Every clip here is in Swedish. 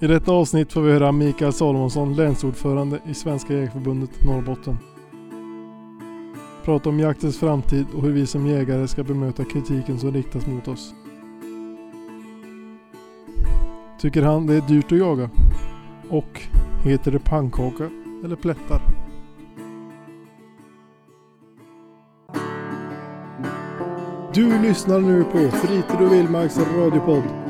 I detta avsnitt får vi höra Mikael Salomonsson, länsordförande i Svenska Jägareförbundet Norrbotten. Prata om jaktens framtid och hur vi som jägare ska bemöta kritiken som riktas mot oss. Tycker han det är dyrt att jaga? Och heter det pannkaka eller plättar? Du lyssnar nu på Fritid och Vildmarks radiopodd.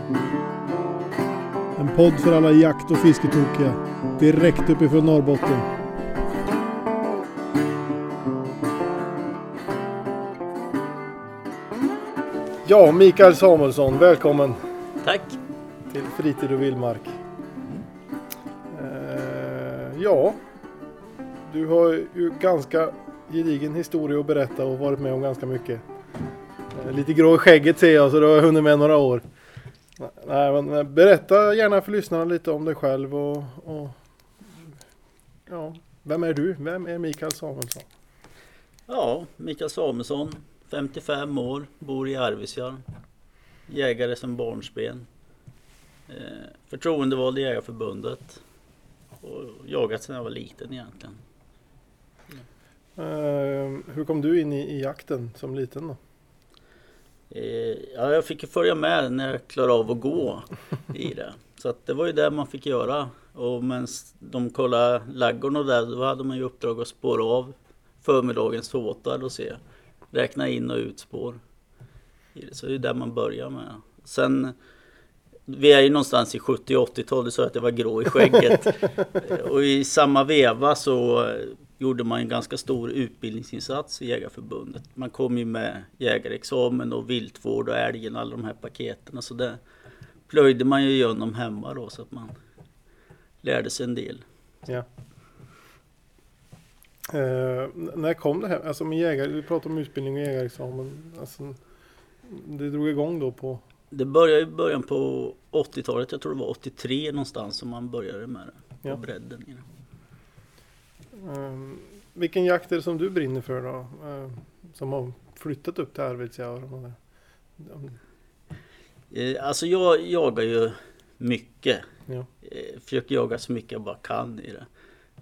En podd för alla jakt och fisketokiga. Direkt uppifrån Norrbotten. Ja, Mikael Samuelsson, välkommen Tack! till Fritid och Vildmark. Eh, ja, du har ju ganska gedigen historia att berätta och varit med om ganska mycket. Eh, lite grå i skägget ser jag, så du har hunnit med några år. Nej, men berätta gärna för lyssnarna lite om dig själv och, och ja, vem är du? Vem är Mikael Samuelsson? Ja, Mikael Samuelsson, 55 år, bor i Arvidsjaur. Jägare som barnsben. Eh, förtroendevald i Jägarförbundet. Och jagat sedan jag var liten egentligen. Eh, hur kom du in i, i jakten som liten då? Eh, ja, jag fick ju följa med när jag klarade av att gå i det. Så att det var ju det man fick göra. Och medan de kollade laggorna och där, då hade man ju uppdrag att spåra av förmiddagens såtar och se. Räkna in och ut spår. Så det är där man börjar med. Sen, vi är ju någonstans i 70 80-tal, du sa att jag var grå i skägget. och i samma veva så gjorde man en ganska stor utbildningsinsats i Jägarförbundet. Man kom ju med jägarexamen och viltvård och älgen och alla de här paketen. Så det plöjde man ju igenom hemma då så att man lärde sig en del. Ja. Eh, när kom det här? Alltså med jägare, vi pratar om utbildning och jägarexamen. Alltså, det drog igång då på? Det började i början på 80-talet, jag tror det var 83 någonstans som man började med det. På Ja. bredden. Eh, vilken jakt är det som du brinner för då? Eh, som har flyttat upp till Arvidsjaur? Eh, Alltså jag jagar ju mycket. Ja. Eh, Försöker jaga så mycket jag bara kan i det.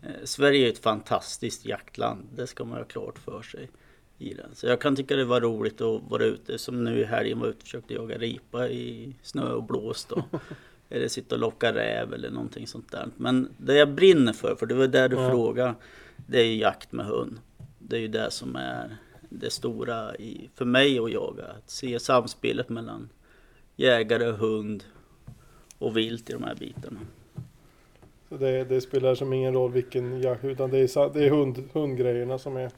Eh, Sverige är ett fantastiskt jaktland. Det ska man ha klart för sig. I det. Så jag kan tycka det var roligt att vara ute. Som nu i helgen var ute och försökte jaga ripa i snö och blåst. Eller sitta och locka räv eller någonting sånt där. Men det jag brinner för, för det var där du Ja. frågade. Det är ju jakt med hund. Det är ju det som är det stora i, för mig att jaga. Att se samspelet mellan jägare, hund och vilt i de här bitarna. Så det, det spelar som ingen roll vilken jakt, utan det är, det är hund, hundgrejerna som är...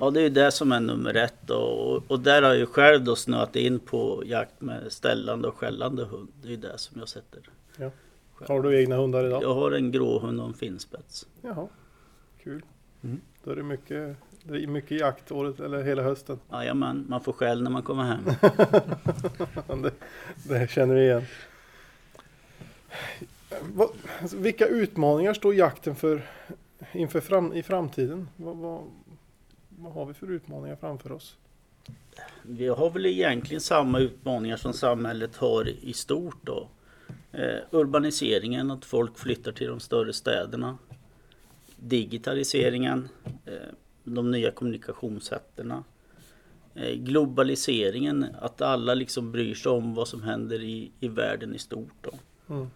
Ja, det är ju det som är nummer ett och, och där har jag ju själv då snöat in på jakt med ställande och skällande hund. Det är ju det som jag sätter. Ja. Har du egna hundar idag? Jag har en gråhund och en finspets. Jaha, kul. Mm. Då är det mycket, det är mycket jakt året, eller hela hösten. Jajamän, man får skäll när man kommer hem. det, det känner vi igen. Alltså, vilka utmaningar står jakten för inför fram, i framtiden? Vad, vad, vad har vi för utmaningar framför oss? Vi har väl egentligen samma utmaningar som samhället har i stort då. Eh, urbaniseringen, att folk flyttar till de större städerna. Digitaliseringen, eh, de nya kommunikationssätten. Eh, globaliseringen, att alla liksom bryr sig om vad som händer i, i världen i stort. Då. Mm.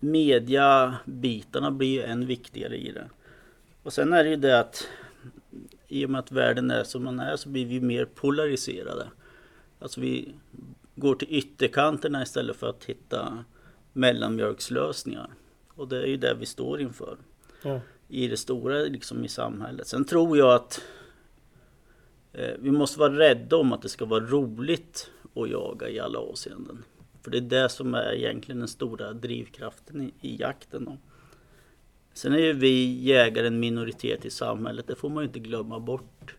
Mediabitarna blir ju än viktigare i det. Och sen är det ju det att i och med att världen är som den är så blir vi mer polariserade. Alltså vi går till ytterkanterna istället för att hitta mellanmjölkslösningar. Och det är ju det vi står inför Ja. i det stora liksom i samhället. Sen tror jag att eh, vi måste vara rädda om att det ska vara roligt att jaga i alla avseenden. För det är det som är egentligen den stora drivkraften i, i jakten. Då. Sen är ju vi jägare en minoritet i samhället, det får man ju inte glömma bort.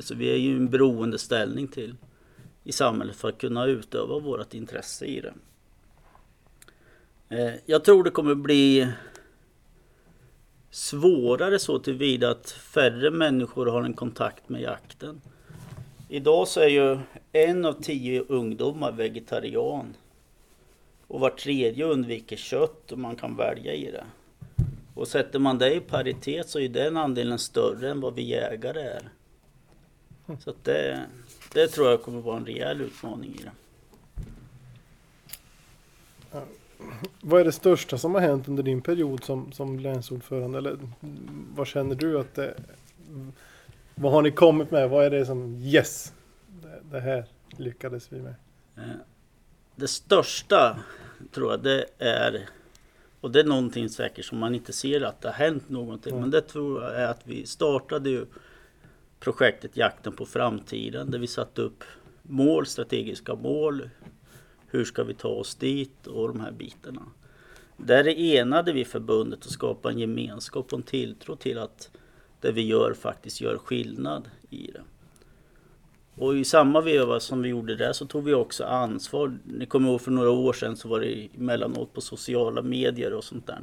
Så vi är ju i en beroendeställning till i samhället för att kunna utöva vårt intresse i det. Eh, jag tror det kommer bli svårare så tillvida att färre människor har en kontakt med jakten. Idag så är ju en av tio ungdomar vegetarian. Och var tredje undviker kött och man kan välja i det. Och sätter man det i paritet så är den andelen större än vad vi jägare är. Så att det, det tror jag kommer vara en rejäl utmaning i det. Vad är det största som har hänt under din period som, som länsordförande? Eller vad känner du att det... Vad har ni kommit med? Vad är det som yes? Det, det här lyckades vi med. Eh, det största tror jag det är och det är någonting säkert som man inte ser att det har hänt någonting. Mm. Men det tror jag är att vi startade ju projektet Jakten på framtiden där vi satte upp mål, strategiska mål. Hur ska vi ta oss dit och de här bitarna. Där enade vi förbundet och skapade en gemenskap och en tilltro till att det vi gör faktiskt gör skillnad i det. Och i samma veva som vi gjorde det så tog vi också ansvar. Ni kommer ihåg för några år sedan så var det emellanåt på sociala medier och sånt där.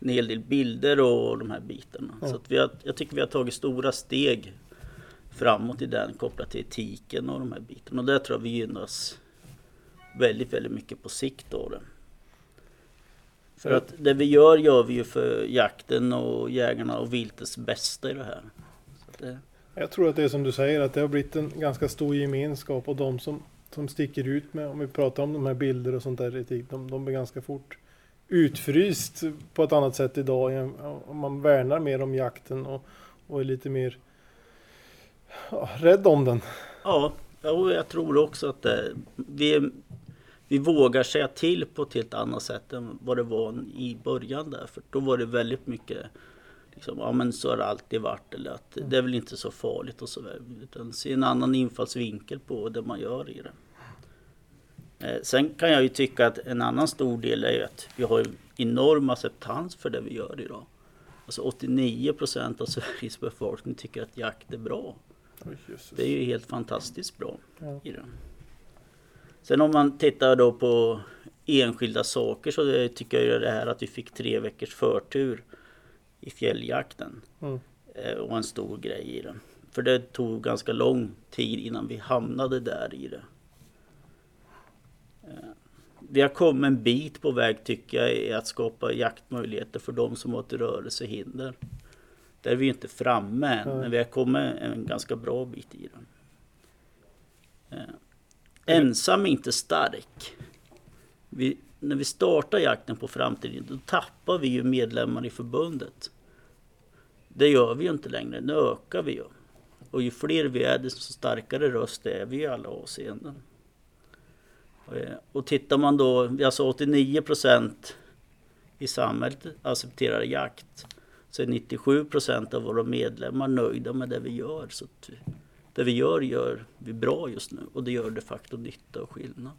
En hel del bilder och de här bitarna. Mm. Så vi har, jag tycker vi har tagit stora steg framåt i den kopplat till etiken och de här bitarna. Och det tror jag vi gynnas väldigt, väldigt mycket på sikt av det. För att det vi gör, gör vi ju för jakten och jägarna och viltets bästa i det här. Jag tror att det är som du säger, att det har blivit en ganska stor gemenskap och de som, som sticker ut med, om vi pratar om de här bilder och sånt där de, de blir ganska fort utfryst på ett annat sätt idag. Om man värnar mer om jakten och, och är lite mer ja, rädd om den. Ja, jag tror också att det, vi, vi vågar säga till på ett helt annat sätt än vad det var i början där. För då var det väldigt mycket liksom, ja men så har det alltid varit eller att det är väl inte så farligt och så vidare. Utan se en annan infallsvinkel på det man gör i det. Eh, sen kan jag ju tycka att en annan stor del är att vi har enorm acceptans för det vi gör idag. Alltså 89 procent av Sveriges befolkning tycker att jakt är bra. Det är ju helt fantastiskt bra ja. i det. Sen om man tittar då på enskilda saker så tycker jag det här att vi fick tre veckors förtur i fjälljakten. Mm. Eh, och en stor grej i det. För det tog ganska lång tid innan vi hamnade där i det. Eh, vi har kommit en bit på väg tycker jag i att skapa jaktmöjligheter för de som har ett rörelsehinder. Där är vi inte framme än, mm. men vi har kommit en ganska bra bit i det. Eh, ensam är inte stark. Vi, när vi startar jakten på framtiden, då tappar vi ju medlemmar i förbundet. Det gör vi ju inte längre, nu ökar vi ju. Och ju fler vi är, desto starkare röst är vi i alla avseenden. Eh, och tittar man då, alltså 89 procent i samhället accepterar jakt. Så är 97 procent av våra medlemmar nöjda med det vi gör. Så det vi gör, gör vi bra just nu och det gör de facto nytta och skillnad.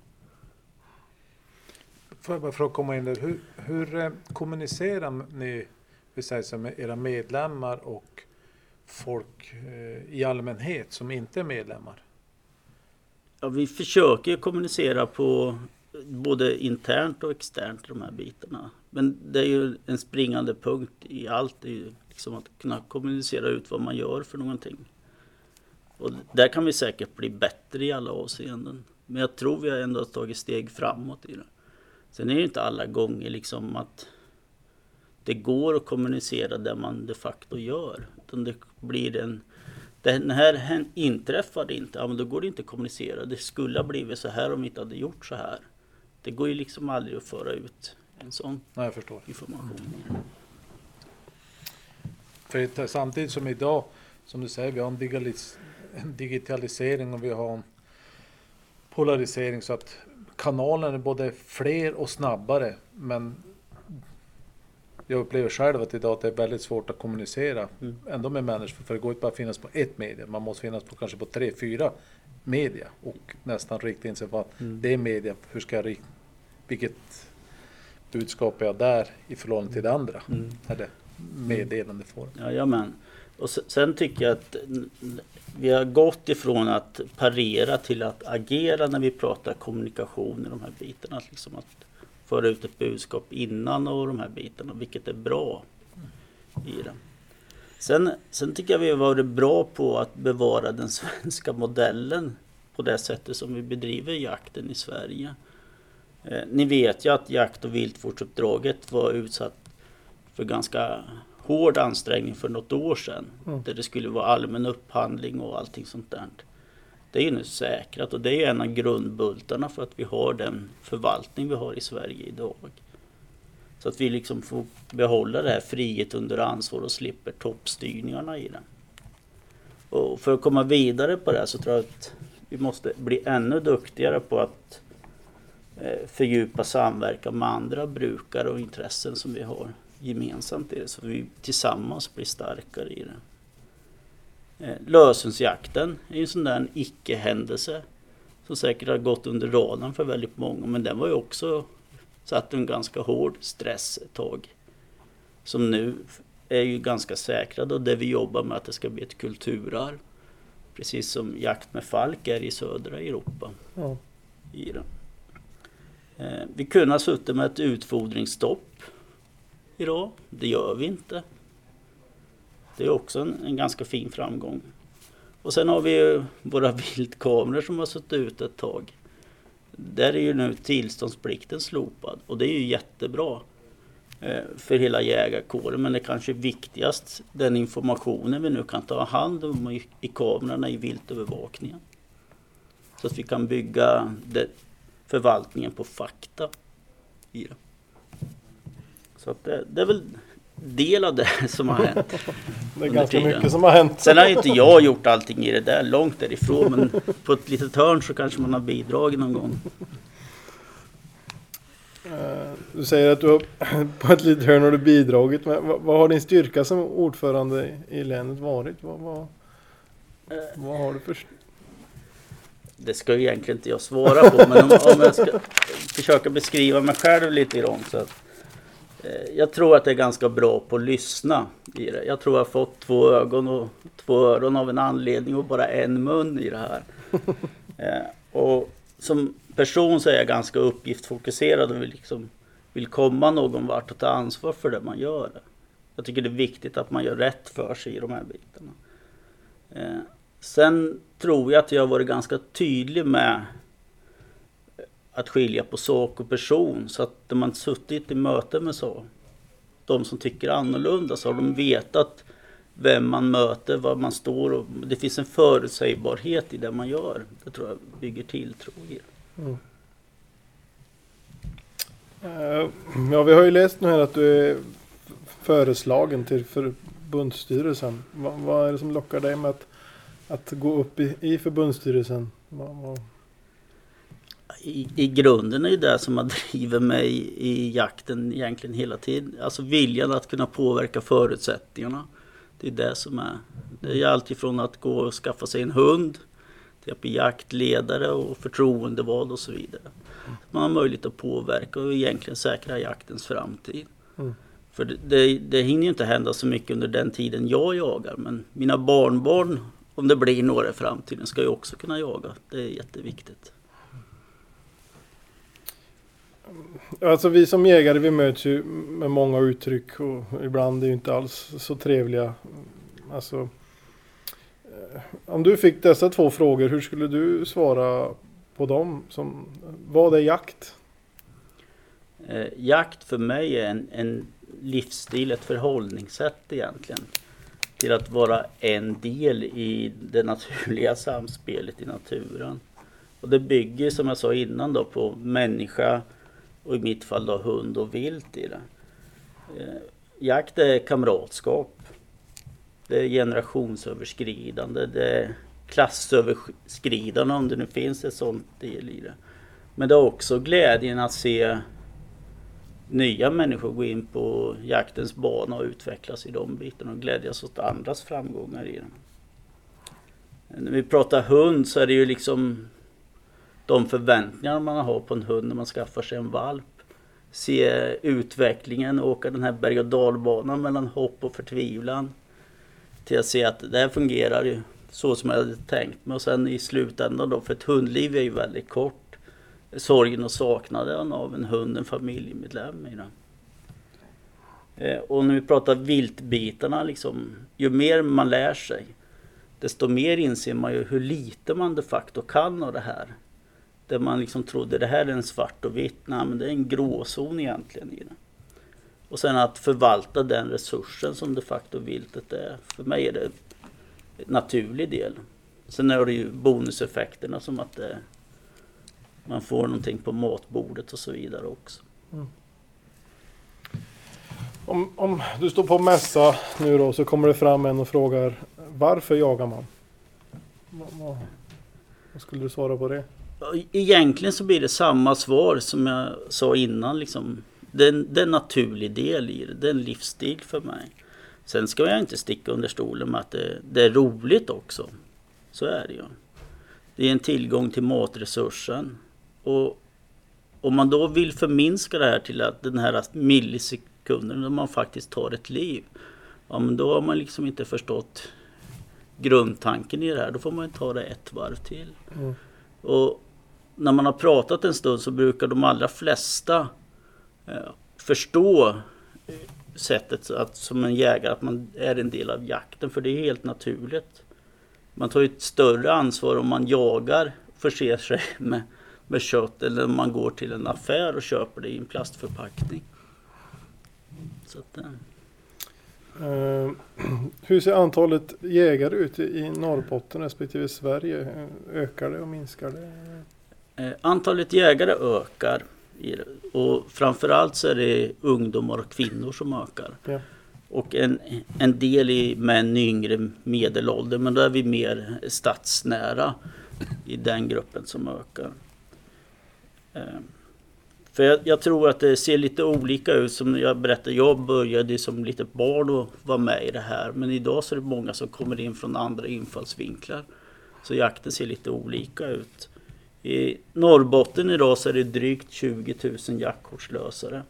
Får jag bara fråga, att komma in där, hur, hur eh, kommunicerar ni vi säger med era medlemmar och folk eh, i allmänhet som inte är medlemmar? Ja, vi försöker kommunicera på både internt och externt de här bitarna. Men det är ju en springande punkt i allt, det är ju liksom att kunna kommunicera ut vad man gör för någonting. Och där kan vi säkert bli bättre i alla avseenden. Men jag tror vi har ändå tagit steg framåt i det. Sen är det inte alla gånger liksom att det går att kommunicera det man de facto gör. Utan det blir en... Den här inträffade inte, ja men då går det inte att kommunicera. Det skulle ha blivit så här om vi inte hade gjort så här. Det går ju liksom aldrig att föra ut en sån Nej, information. För samtidigt som idag, som du säger, vi har en, en digitalisering och vi har en polarisering så att kanalerna är både fler och snabbare. Men jag upplever själv att idag att det är väldigt svårt att kommunicera mm. ändå med människor. För det går inte bara att finnas på ett media. Man måste finnas på kanske på tre, fyra media och nästan rikta in sig på att mm. det är media. Hur ska jag rikta, vilket budskap är jag där i förhållande till det andra? Mm. Eller meddelande form. Jajamän. Och sen tycker jag att vi har gått ifrån att parera till att agera när vi pratar kommunikation i de här bitarna. Liksom att föra ut ett budskap innan och de här bitarna, vilket är bra i det. Sen, sen tycker jag vi har varit bra på att bevara den svenska modellen på det sättet som vi bedriver jakten i Sverige. Eh, ni vet ju att jakt och viltvårdsuppdraget var utsatt för ganska hård ansträngning för något år sedan. Mm. Där det skulle vara allmän upphandling och allting sånt där. Det är ju nu säkrat och det är en av grundbultarna för att vi har den förvaltning vi har i Sverige idag. Så att vi liksom får behålla det här frihet under ansvar och slipper toppstyrningarna i den. Och för att komma vidare på det här så tror jag att vi måste bli ännu duktigare på att eh, fördjupa samverkan med andra brukare och intressen som vi har gemensamt i det. Så vi tillsammans blir starkare i det. Eh, lösensjakten är ju en sån där icke-händelse som säkert har gått under radarn för väldigt många. Men den var ju också satt en ganska hård stress ett tag. Som nu är ju ganska säkrad och det vi jobbar med att det ska bli ett kulturarv. Precis som jakt med falk är i södra Europa. Ja. I den. Eh, vi kunde ha suttit med ett utfodringsstopp idag. Det gör vi inte. Det är också en, en ganska fin framgång. Och sen har vi ju våra viltkameror som har suttit ute ett tag. Där är ju nu tillståndsplikten slopad och det är ju jättebra eh, för hela jägarkåren. Men det kanske viktigast den informationen vi nu kan ta hand om i, i kamerorna i viltövervakningen. Så att vi kan bygga det, förvaltningen på fakta i det. Så att det, det är väl del av det som har hänt. Det är ganska tiden. mycket som har hänt. Sen har ju inte jag gjort allting i det där, långt därifrån. Men på ett litet hörn så kanske man har bidragit någon gång. Eh, Du säger att du har på ett litet hörn har du bidragit. Men vad, vad har din styrka som ordförande i länet varit? Vad, vad, vad har du för... Det ska ju egentligen inte jag svara på. Men om, om jag ska försöka beskriva mig själv lite grann. Så att, eh, jag tror att det är ganska bra på att lyssna i det. Jag tror jag har fått två ögon och två öron av en anledning och bara en mun i det här. Eh, och som person så är jag ganska uppgiftsfokuserad och vill, liksom, vill komma någon vart och ta ansvar för det man gör. Jag tycker det är viktigt att man gör rätt för sig i de här bitarna. Eh, sen tror jag att jag har varit ganska tydlig med att skilja på sak och person. Så att när man suttit i möte med så, de som tycker annorlunda så har de vetat vem man möter, var man står och det finns en förutsägbarhet i det man gör. Det tror jag bygger tilltro i det. Eh, ja, vi har ju läst nu här att du är föreslagen till förbundsstyrelsen. Vad, vad är det som lockar dig med att, att gå upp i, i förbundsstyrelsen? Vad, vad, i, I grunden är det som har drivit mig i, jakten egentligen hela tiden. Alltså viljan att kunna påverka förutsättningarna. Det är det som är. Det är allt ifrån att gå och skaffa sig en hund till att bli jaktledare och förtroendevald och så vidare. Man har möjlighet att påverka och egentligen säkra jaktens framtid. Mm. För det, det, det hinner ju inte hända så mycket under den tiden jag jagar. Men mina barnbarn, om det blir några i framtiden, ska ju också kunna jaga. Det är jätteviktigt. Alltså vi som jägare vi möts ju med många uttryck och ibland är ju inte alls så trevliga. Alltså, eh, om du fick dessa två frågor, hur skulle du svara på dem? Som, vad är jakt? Eh, jakt för mig är en, en livsstil, ett förhållningssätt egentligen. Till att vara en del i det naturliga samspelet i naturen. Och det bygger som jag sa innan då på människa och i mitt fall då hund och vilt i det. Eh, jakt är kamratskap. Det är generationsöverskridande. Det är klassöverskridande om det nu finns ett sånt del i det. Men det är också glädjen att se nya människor gå in på jaktens bana och utvecklas i de bitarna och glädjas åt andras framgångar i den. När vi pratar hund så är det ju liksom de förväntningar man har på en hund när man skaffar sig en valp. Se utvecklingen, åka den här berg och dalbanan mellan hopp och förtvivlan. Till att se att det här fungerar ju så som jag hade tänkt mig. Och sen i slutändan då, för ett hundliv är ju väldigt kort. Sorgen och saknaden av en hund, en familjemedlem i den. Eh, och när vi pratar viltbitarna liksom, ju mer man lär sig desto mer inser man ju hur lite man de facto kan av det här. Där man liksom trodde det här är en svart och vitt. Nej men det är en gråzon egentligen i det. Och sen att förvalta den resursen som de facto viltet är. För mig är det en naturlig del. Sen är det ju bonuseffekterna som att det, man får någonting på matbordet och så vidare också. Mm. Om, om du står på mässa nu då så kommer det fram en och frågar varför jagar man? Vad, vad, vad skulle du svara på det? Egentligen så blir det samma svar som jag sa innan. Liksom. Det, är det är en naturlig del i det. Det är en livsstil för mig. Sen ska jag inte sticka under stolen med att det, det är roligt också. Så är det ju. Det är en tillgång till matresursen. Och om man då vill förminska det här till att den här millisekunden när man faktiskt tar ett liv. Ja men då har man liksom inte förstått grundtanken i det här. Då får man ta det ett varv till. Mm. Och när man har pratat en stund så brukar de allra flesta eh, förstå eh, sättet att, som en jägare att man är en del av jakten. För det är helt naturligt. Man tar ju ett större ansvar om man jagar, förser sig med, med kött eller om man går till en affär och köper det i en plastförpackning. Så att, eh, eh hur ser antalet jägare ut i Norrbotten respektive Sverige? Ökar det och minskar det? Eh, Antalet jägare ökar. Och framförallt så är det ungdomar och kvinnor som ökar. Ja. Och en, en del i män i yngre medelålder. Men då är vi mer stadsnära i den gruppen som ökar. Eh, För jag, jag tror att det ser lite olika ut. Som jag berättade, jag började som litet barn och var med i det här. Men idag så är det många som kommer in från andra infallsvinklar. Så jakten ser lite olika ut. I Norrbotten idag så är det drygt 20 000 jaktkortslösare.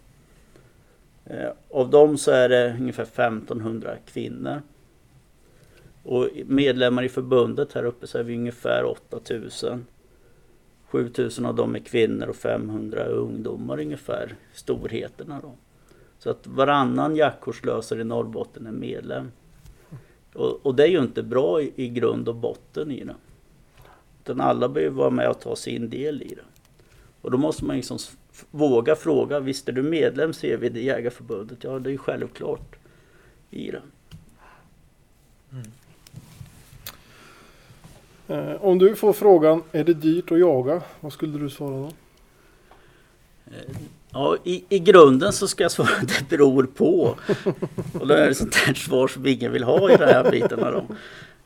Eh, av dem så är det ungefär 1500 kvinnor. Och medlemmar i förbundet här uppe så är vi ungefär 8000. 7000 av dem är kvinnor och 500 är ungdomar ungefär, storheterna då. Så att varannan jaktkortslösare i Norrbotten är medlem. Och, och det är ju inte bra i, i grund och botten i det. Utan alla behöver vara med och ta sin del i det. Och då måste man liksom våga fråga, visst är du medlem det Jägarförbundet? Ja, det är ju självklart i det. Eh, Om du får frågan, är det dyrt att jaga? Vad skulle du svara då? Ja, i, I grunden så ska jag svara att det beror på. Och då är det sånt här svar som ingen vill ha i de här bitarna. Då. Eh,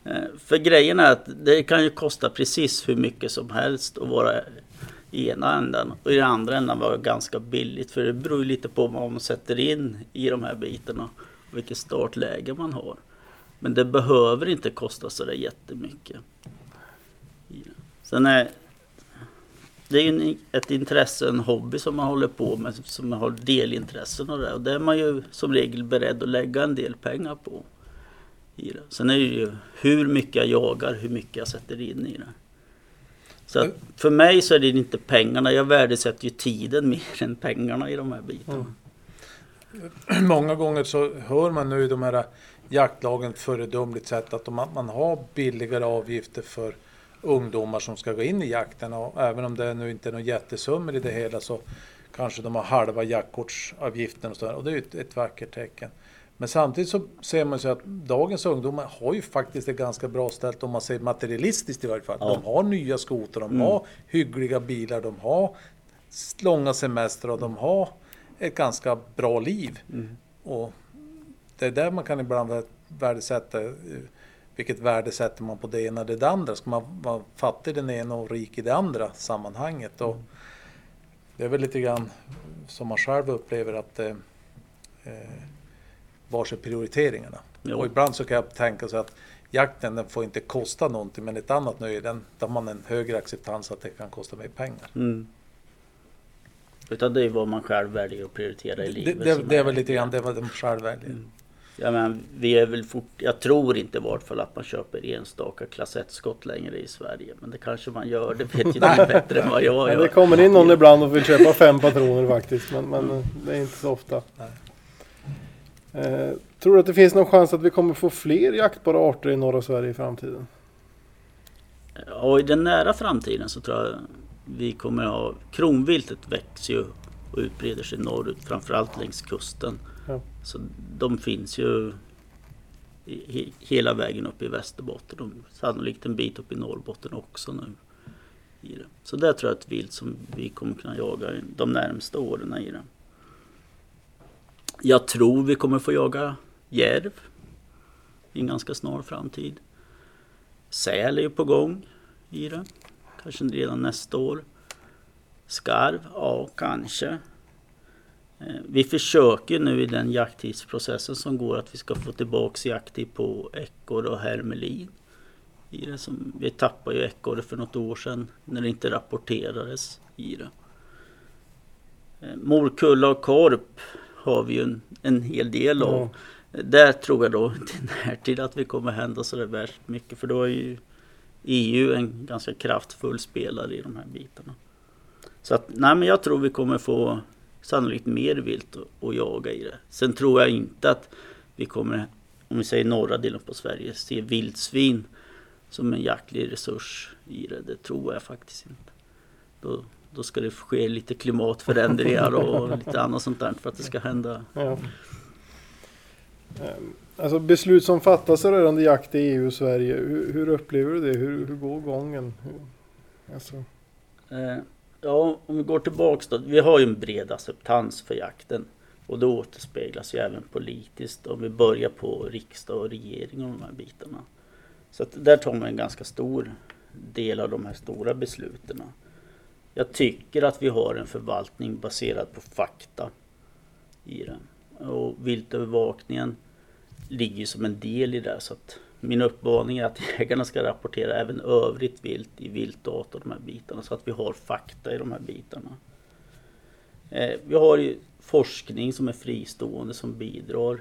Eh, för grejen är att det kan ju kosta precis hur mycket som helst att vara i ena änden och i den andra änden vara ganska billigt. För det beror ju lite på vad man sätter in i de här bitarna och vilket startläge man har. Men det behöver inte kosta så där jättemycket. det. Sen är det är ju en, ett intresse, en hobby som man håller på med, som man har delintressen och det. Och det är man ju som regel beredd att lägga en del pengar på. I det. Sen är det ju hur mycket jag jagar, hur mycket jag sätter in i det. Så att för mig så är det inte pengarna, jag värdesätter ju tiden mer än pengarna i de här bitarna. Mm. Många gånger så hör man nu i de här jaktlagen föredömligt sätt att de, man har billigare avgifter för ungdomar som ska gå in i jakten. Och även om det nu inte är någon jättesummor i det hela så kanske de har halva jaktkortsavgiften och sådär. Och det är ju ett, ett vackert tecken. Men samtidigt så ser man ju att dagens ungdomar har ju faktiskt det ganska bra ställt om man ser materialistiskt i varje fall. Ja. De har nya skotrar, de Mm. har hyggliga bilar, de har långa semestrar och de har ett ganska bra liv. Mm. Och det är där man kan ibland vä- värdesätta eh, vilket värde sätter man på det ena eller det andra. Ska man vara fattig i den ena och rik i det andra sammanhanget? Och det är väl lite grann som man själv upplever att eh, var är prioriteringarna? Jo. Och ibland så kan jag tänka så att jakten den får inte kosta någonting men ett annat nöje den, där man en högre acceptans att det kan kosta mer pengar. Mm. Utan det är vad man själv väljer att prioritera i Det, livet. det, det är väl lite grann det vad de själv väljer. Mm. Ja, men vi är väl fort, jag tror inte i vart fall att man köper enstaka klass 1-skott längre i Sverige. Men det kanske man gör, det vet ju du bättre än vad jag Men gör. det kommer in någon ibland och vill köpa fem patroner faktiskt. Men, men eh, det är inte så ofta. Nej. Eh, tror du att det finns någon chans att vi kommer få fler jaktbara arter i norra Sverige i framtiden? Och i den nära framtiden så tror jag vi kommer ha... Kronviltet växer ju och utbreder sig norrut, framförallt längs kusten. Ja. Så de finns ju i, hela vägen upp i Västerbotten och sannolikt en bit upp i Norrbotten också nu. Så det tror jag ett vilt som vi kommer kunna jaga de närmsta åren i det. Jag tror vi kommer få jaga järv i en ganska snar framtid. Säl är ju på gång i det. Kanske redan nästa år. Skarv? Ja, kanske. Eh, vi försöker nu i den jakttidsprocessen som går att vi ska få tillbaks jakttid på ekorre och hermelin. I det som, vi tappade ju ekorre för något år sedan när det inte rapporterades i det. Eh, morkulla och korp har vi ju en, en hel del av. Ja. Där tror jag då till närtid att vi kommer hända så det värst mycket för då är ju EU en ganska kraftfull spelare i de här bitarna. Så att, nej men jag tror vi kommer få sannolikt mer vilt att, att jaga i det. Sen tror jag inte att vi kommer, om vi säger norra delen på Sverige, se vildsvin som en jaktlig resurs i det. Det tror jag faktiskt inte. Då, då ska det ske lite klimatförändringar och lite annat sånt där för att det ska hända. Ja. Ehm, alltså beslut som fattas rörande jakt i EU och Sverige, hur, hur upplever du det? Hur, hur går gången? Alltså. eh, ja, om vi går tillbaks då. Vi har ju en bred acceptans för jakten. Och det återspeglas ju även politiskt om vi börjar på riksdag och regering och de här bitarna. Så att där tar man en ganska stor del av de här stora besluten. Jag tycker att vi har en förvaltning baserad på fakta i den. Och viltövervakningen ligger som en del i det. Så att min uppmaning är att jägarna ska rapportera även övrigt vilt i viltdata och de här bitarna så att vi har fakta i de här bitarna. Eh, vi har ju forskning som är fristående som bidrar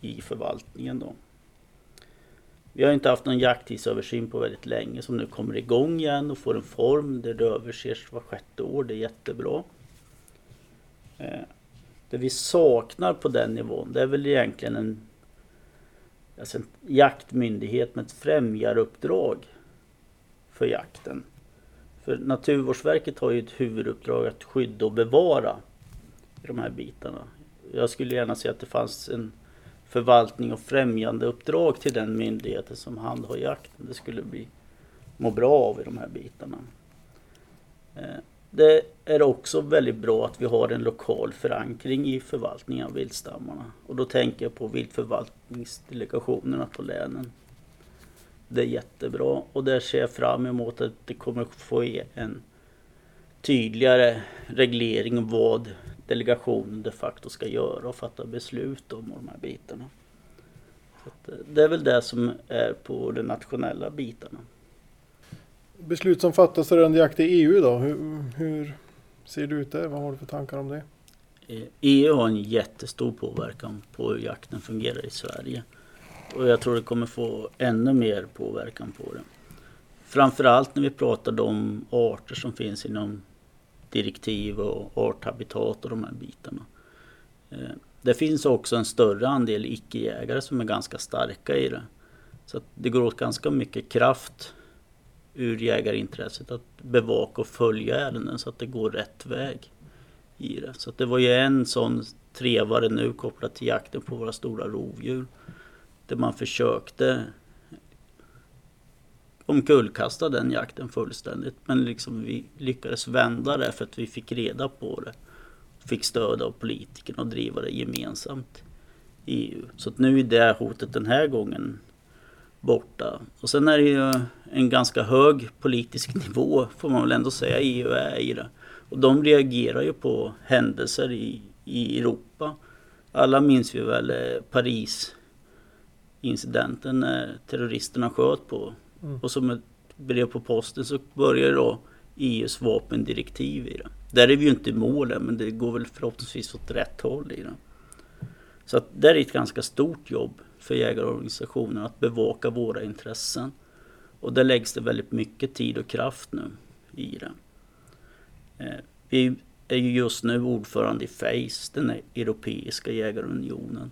i förvaltningen då. Vi har inte haft någon jakttidsöversyn på väldigt länge som nu kommer igång igen och får en form där det överses var sjätte år. Det är jättebra. Eh, det vi saknar på den nivån det är väl egentligen en, alltså en jaktmyndighet med ett främjaruppdrag för jakten. För Naturvårdsverket har ju ett huvuduppdrag att skydda och bevara de här bitarna. Jag skulle gärna se att det fanns en förvaltning och främjande uppdrag till den myndigheten som handhar jakten. Det skulle bli må bra av i de här bitarna. Eh, det är också väldigt bra att vi har en lokal förankring i förvaltningen av viltstammarna. Och då tänker jag på viltförvaltningsdelegationerna på länen. Det är jättebra och där ser jag fram emot att det kommer få en tydligare reglering av vad delegationen de facto ska göra och fatta beslut om de här bitarna. Så eh, det är väl det som är på de nationella bitarna. Beslut som fattas rörande jakt i EU då? Hur, hur ser det ut där? Vad har du för tankar om det? EU har en jättestor påverkan på hur jakten fungerar i Sverige. Och jag tror det kommer få ännu mer påverkan på det. Framförallt när vi pratar om arter som finns inom direktiv och arthabitat och de här bitarna. Eh, det finns också en större andel icke-jägare som är ganska starka i det. Så det går åt ganska mycket kraft ur jägarintresset att bevaka och följa ärenden så att det går rätt väg i det. Så det var ju en sån trevare nu kopplat till jakten på våra stora rovdjur. Där man försökte omkullkasta den jakten fullständigt. Men liksom vi lyckades vända det för att vi fick reda på det. Fick stöd av politikerna och driva det gemensamt i EU. Så att nu är det hotet den här gången borta. Och sen är det ju en ganska hög politisk nivå får man väl ändå säga EU är i det. Och de reagerar ju på händelser i, i Europa. Alla minns vi väl eh, Paris incidenten när eh, terroristerna sköt på Mm. Och som ett brev på posten så börjar då EUs vapendirektiv i det. Där är vi ju inte i mål än, men det går väl förhoppningsvis åt rätt håll i det. Så att det är ett ganska stort jobb för jägarorganisationen att bevaka våra intressen. Och där läggs det väldigt mycket tid och kraft nu i det. Eh, vi är ju just nu ordförande i FACE, den europeiska jägarunionen.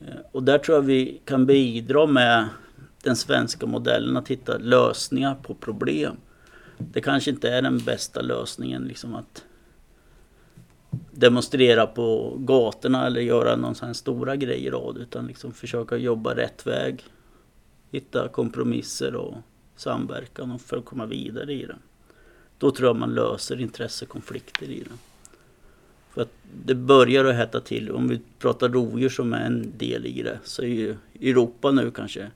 Eh, och där tror jag vi kan bidra med den svenska modellen att hitta lösningar på problem. det kanske inte är den bästa lösningen liksom att demonstrera på gatorna eller göra någon sån här stora grejer av det utan liksom försöka jobba rätt väg. Hitta kompromisser och samverkan för att komma vidare i det. Då tror jag man löser intressekonflikter i det. För att det börjar att hetta till. Om vi pratar rovdjur som är en del i det så är ju Europa nu kanske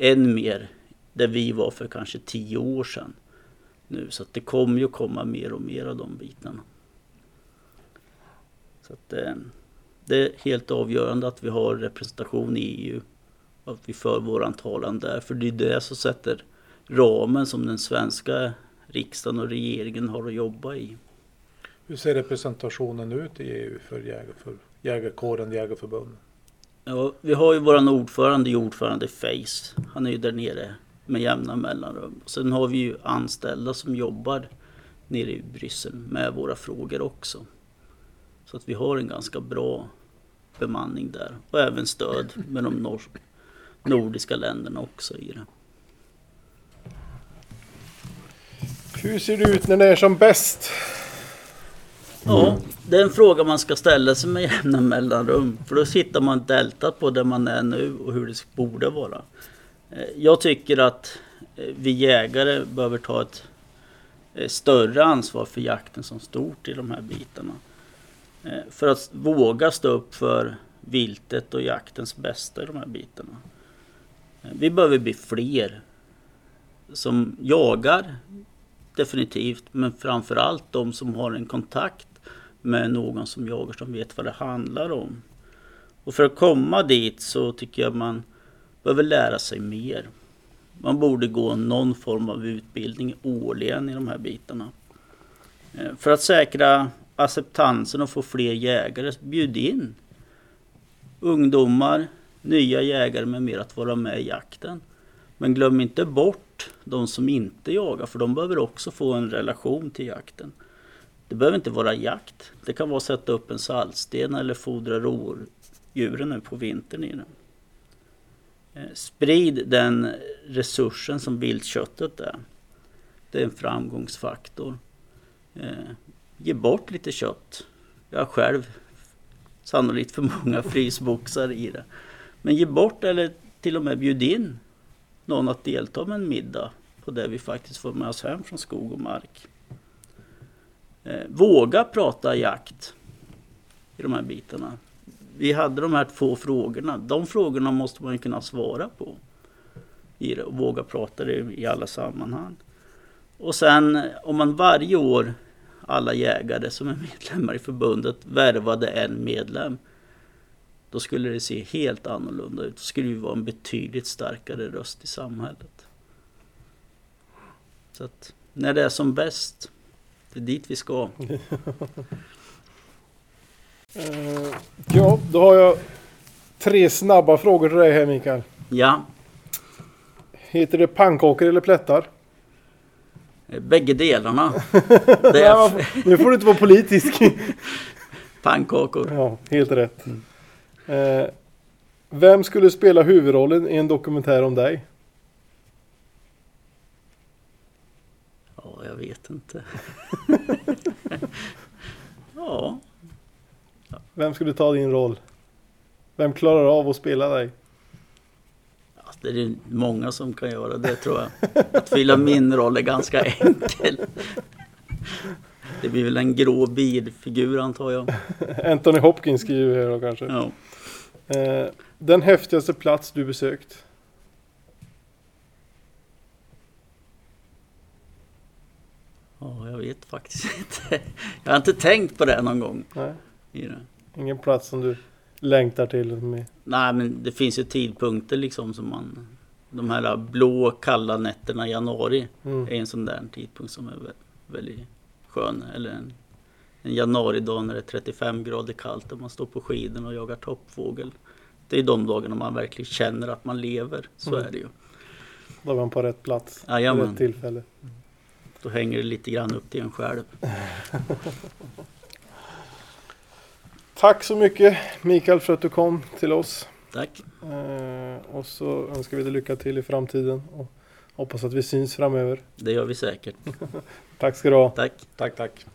än mer där vi var för kanske tio år sedan. Nu, så att det kommer ju komma mer och mer av de bitarna. Så att, eh, det är helt avgörande att vi har representation i EU. Att vi för våran talan där. För det är det som sätter ramen som den svenska riksdagen och regeringen har att jobba i. Hur ser representationen ut i EU för, jägar, för jägarkåren, jägarförbunden? Ja, vi har ju våran ordförande, ordförande Face. Han är ju där nere med jämna mellanrum. Sen har vi ju anställda som jobbar nere i Bryssel med våra frågor också. Så att vi har en ganska bra bemanning där. Och även stöd med de nor nordiska länderna också i det. Hur ser det ut när det är som bäst? Ja, det är en fråga man ska ställa sig med jämna mellanrum. För då sitter man deltat på där man är nu och hur det borde vara. Eh, jag tycker att eh, vi jägare behöver ta ett eh, större ansvar för jakten som stort i de här bitarna. För att våga stå upp för viltet och jaktens bästa i de här bitarna. Vi behöver bli fler som jagar definitivt, men framförallt de som har en kontakt med någon som jagar som vet vad det handlar om. Och för att komma dit så tycker jag man behöver lära sig mer. Man borde gå någon form av utbildning årligen i de här bitarna. Eh, för att säkra acceptansen och få fler jägare, bjud in ungdomar, nya jägare med mer att vara med i jakten. Men glöm inte bort de som inte jagar, för de behöver också få en relation till jakten. Det behöver inte vara jakt. Det kan vara att sätta upp en saltsten eller fodra rovdjuren nu på vintern i den. Eh, sprid den resursen som viltköttet är. Det är en framgångsfaktor. Eh, ge bort lite kött. Jag har själv sannolikt för många frysboxar i det. Men ge bort eller till och med bjud in någon att delta med en middag på det vi faktiskt får med oss hem från skog och mark. Eh, våga prata jakt i de här bitarna. Vi hade de här två frågorna. De frågorna måste man kunna svara på. I det, och våga prata det i alla sammanhang. Och sen om man varje år, alla jägare som är medlemmar i förbundet, värvade en medlem. Då skulle det se helt annorlunda ut. Då skulle vi vara en betydligt starkare röst i samhället. Så att när det är som bäst, det är dit vi ska. Uh, ja, då har jag tre snabba frågor till dig här Mikael. Ja. Heter det pannkakor eller plättar? Eh, bägge delarna. Är... nu får du inte vara politisk. Pannkakor. Ja, helt rätt. Mm. Uh, vem skulle spela huvudrollen i en dokumentär om dig? Jag vet inte. ja. Vem skulle ta din roll? Vem klarar av att spela dig? Alltså, det är många som kan göra det tror jag. Att fylla min roll är ganska enkel. Det blir väl en grå bilfigur antar jag. Anthony Hopkins skriver här då kanske. Ja. Eh, den häftigaste plats du besökt? Ja, jag vet faktiskt inte. Jag har inte tänkt på det någon gång. Nej. I det. Ingen plats som du längtar till? Med. Nej, men det finns ju tidpunkter liksom som man... De här blå kalla nätterna i januari mm. är en sån där tidpunkt som är väldigt skön. Eller en, en januaridag när det är 35 grader kallt och man står på skidorna och jagar toppfågel. Det är de dagarna man verkligen känner att man lever. Så mm. är det ju. Då är man på rätt plats. Jajamän. rätt tillfälle. Då hänger det lite grann upp till en själv. Tack så mycket Mikael för att du kom till oss. Tack. Eh, och så önskar vi dig lycka till i framtiden. Och Hoppas att vi syns framöver. Det gör vi säkert. Tack ska du ha. Tack! Tack, tack.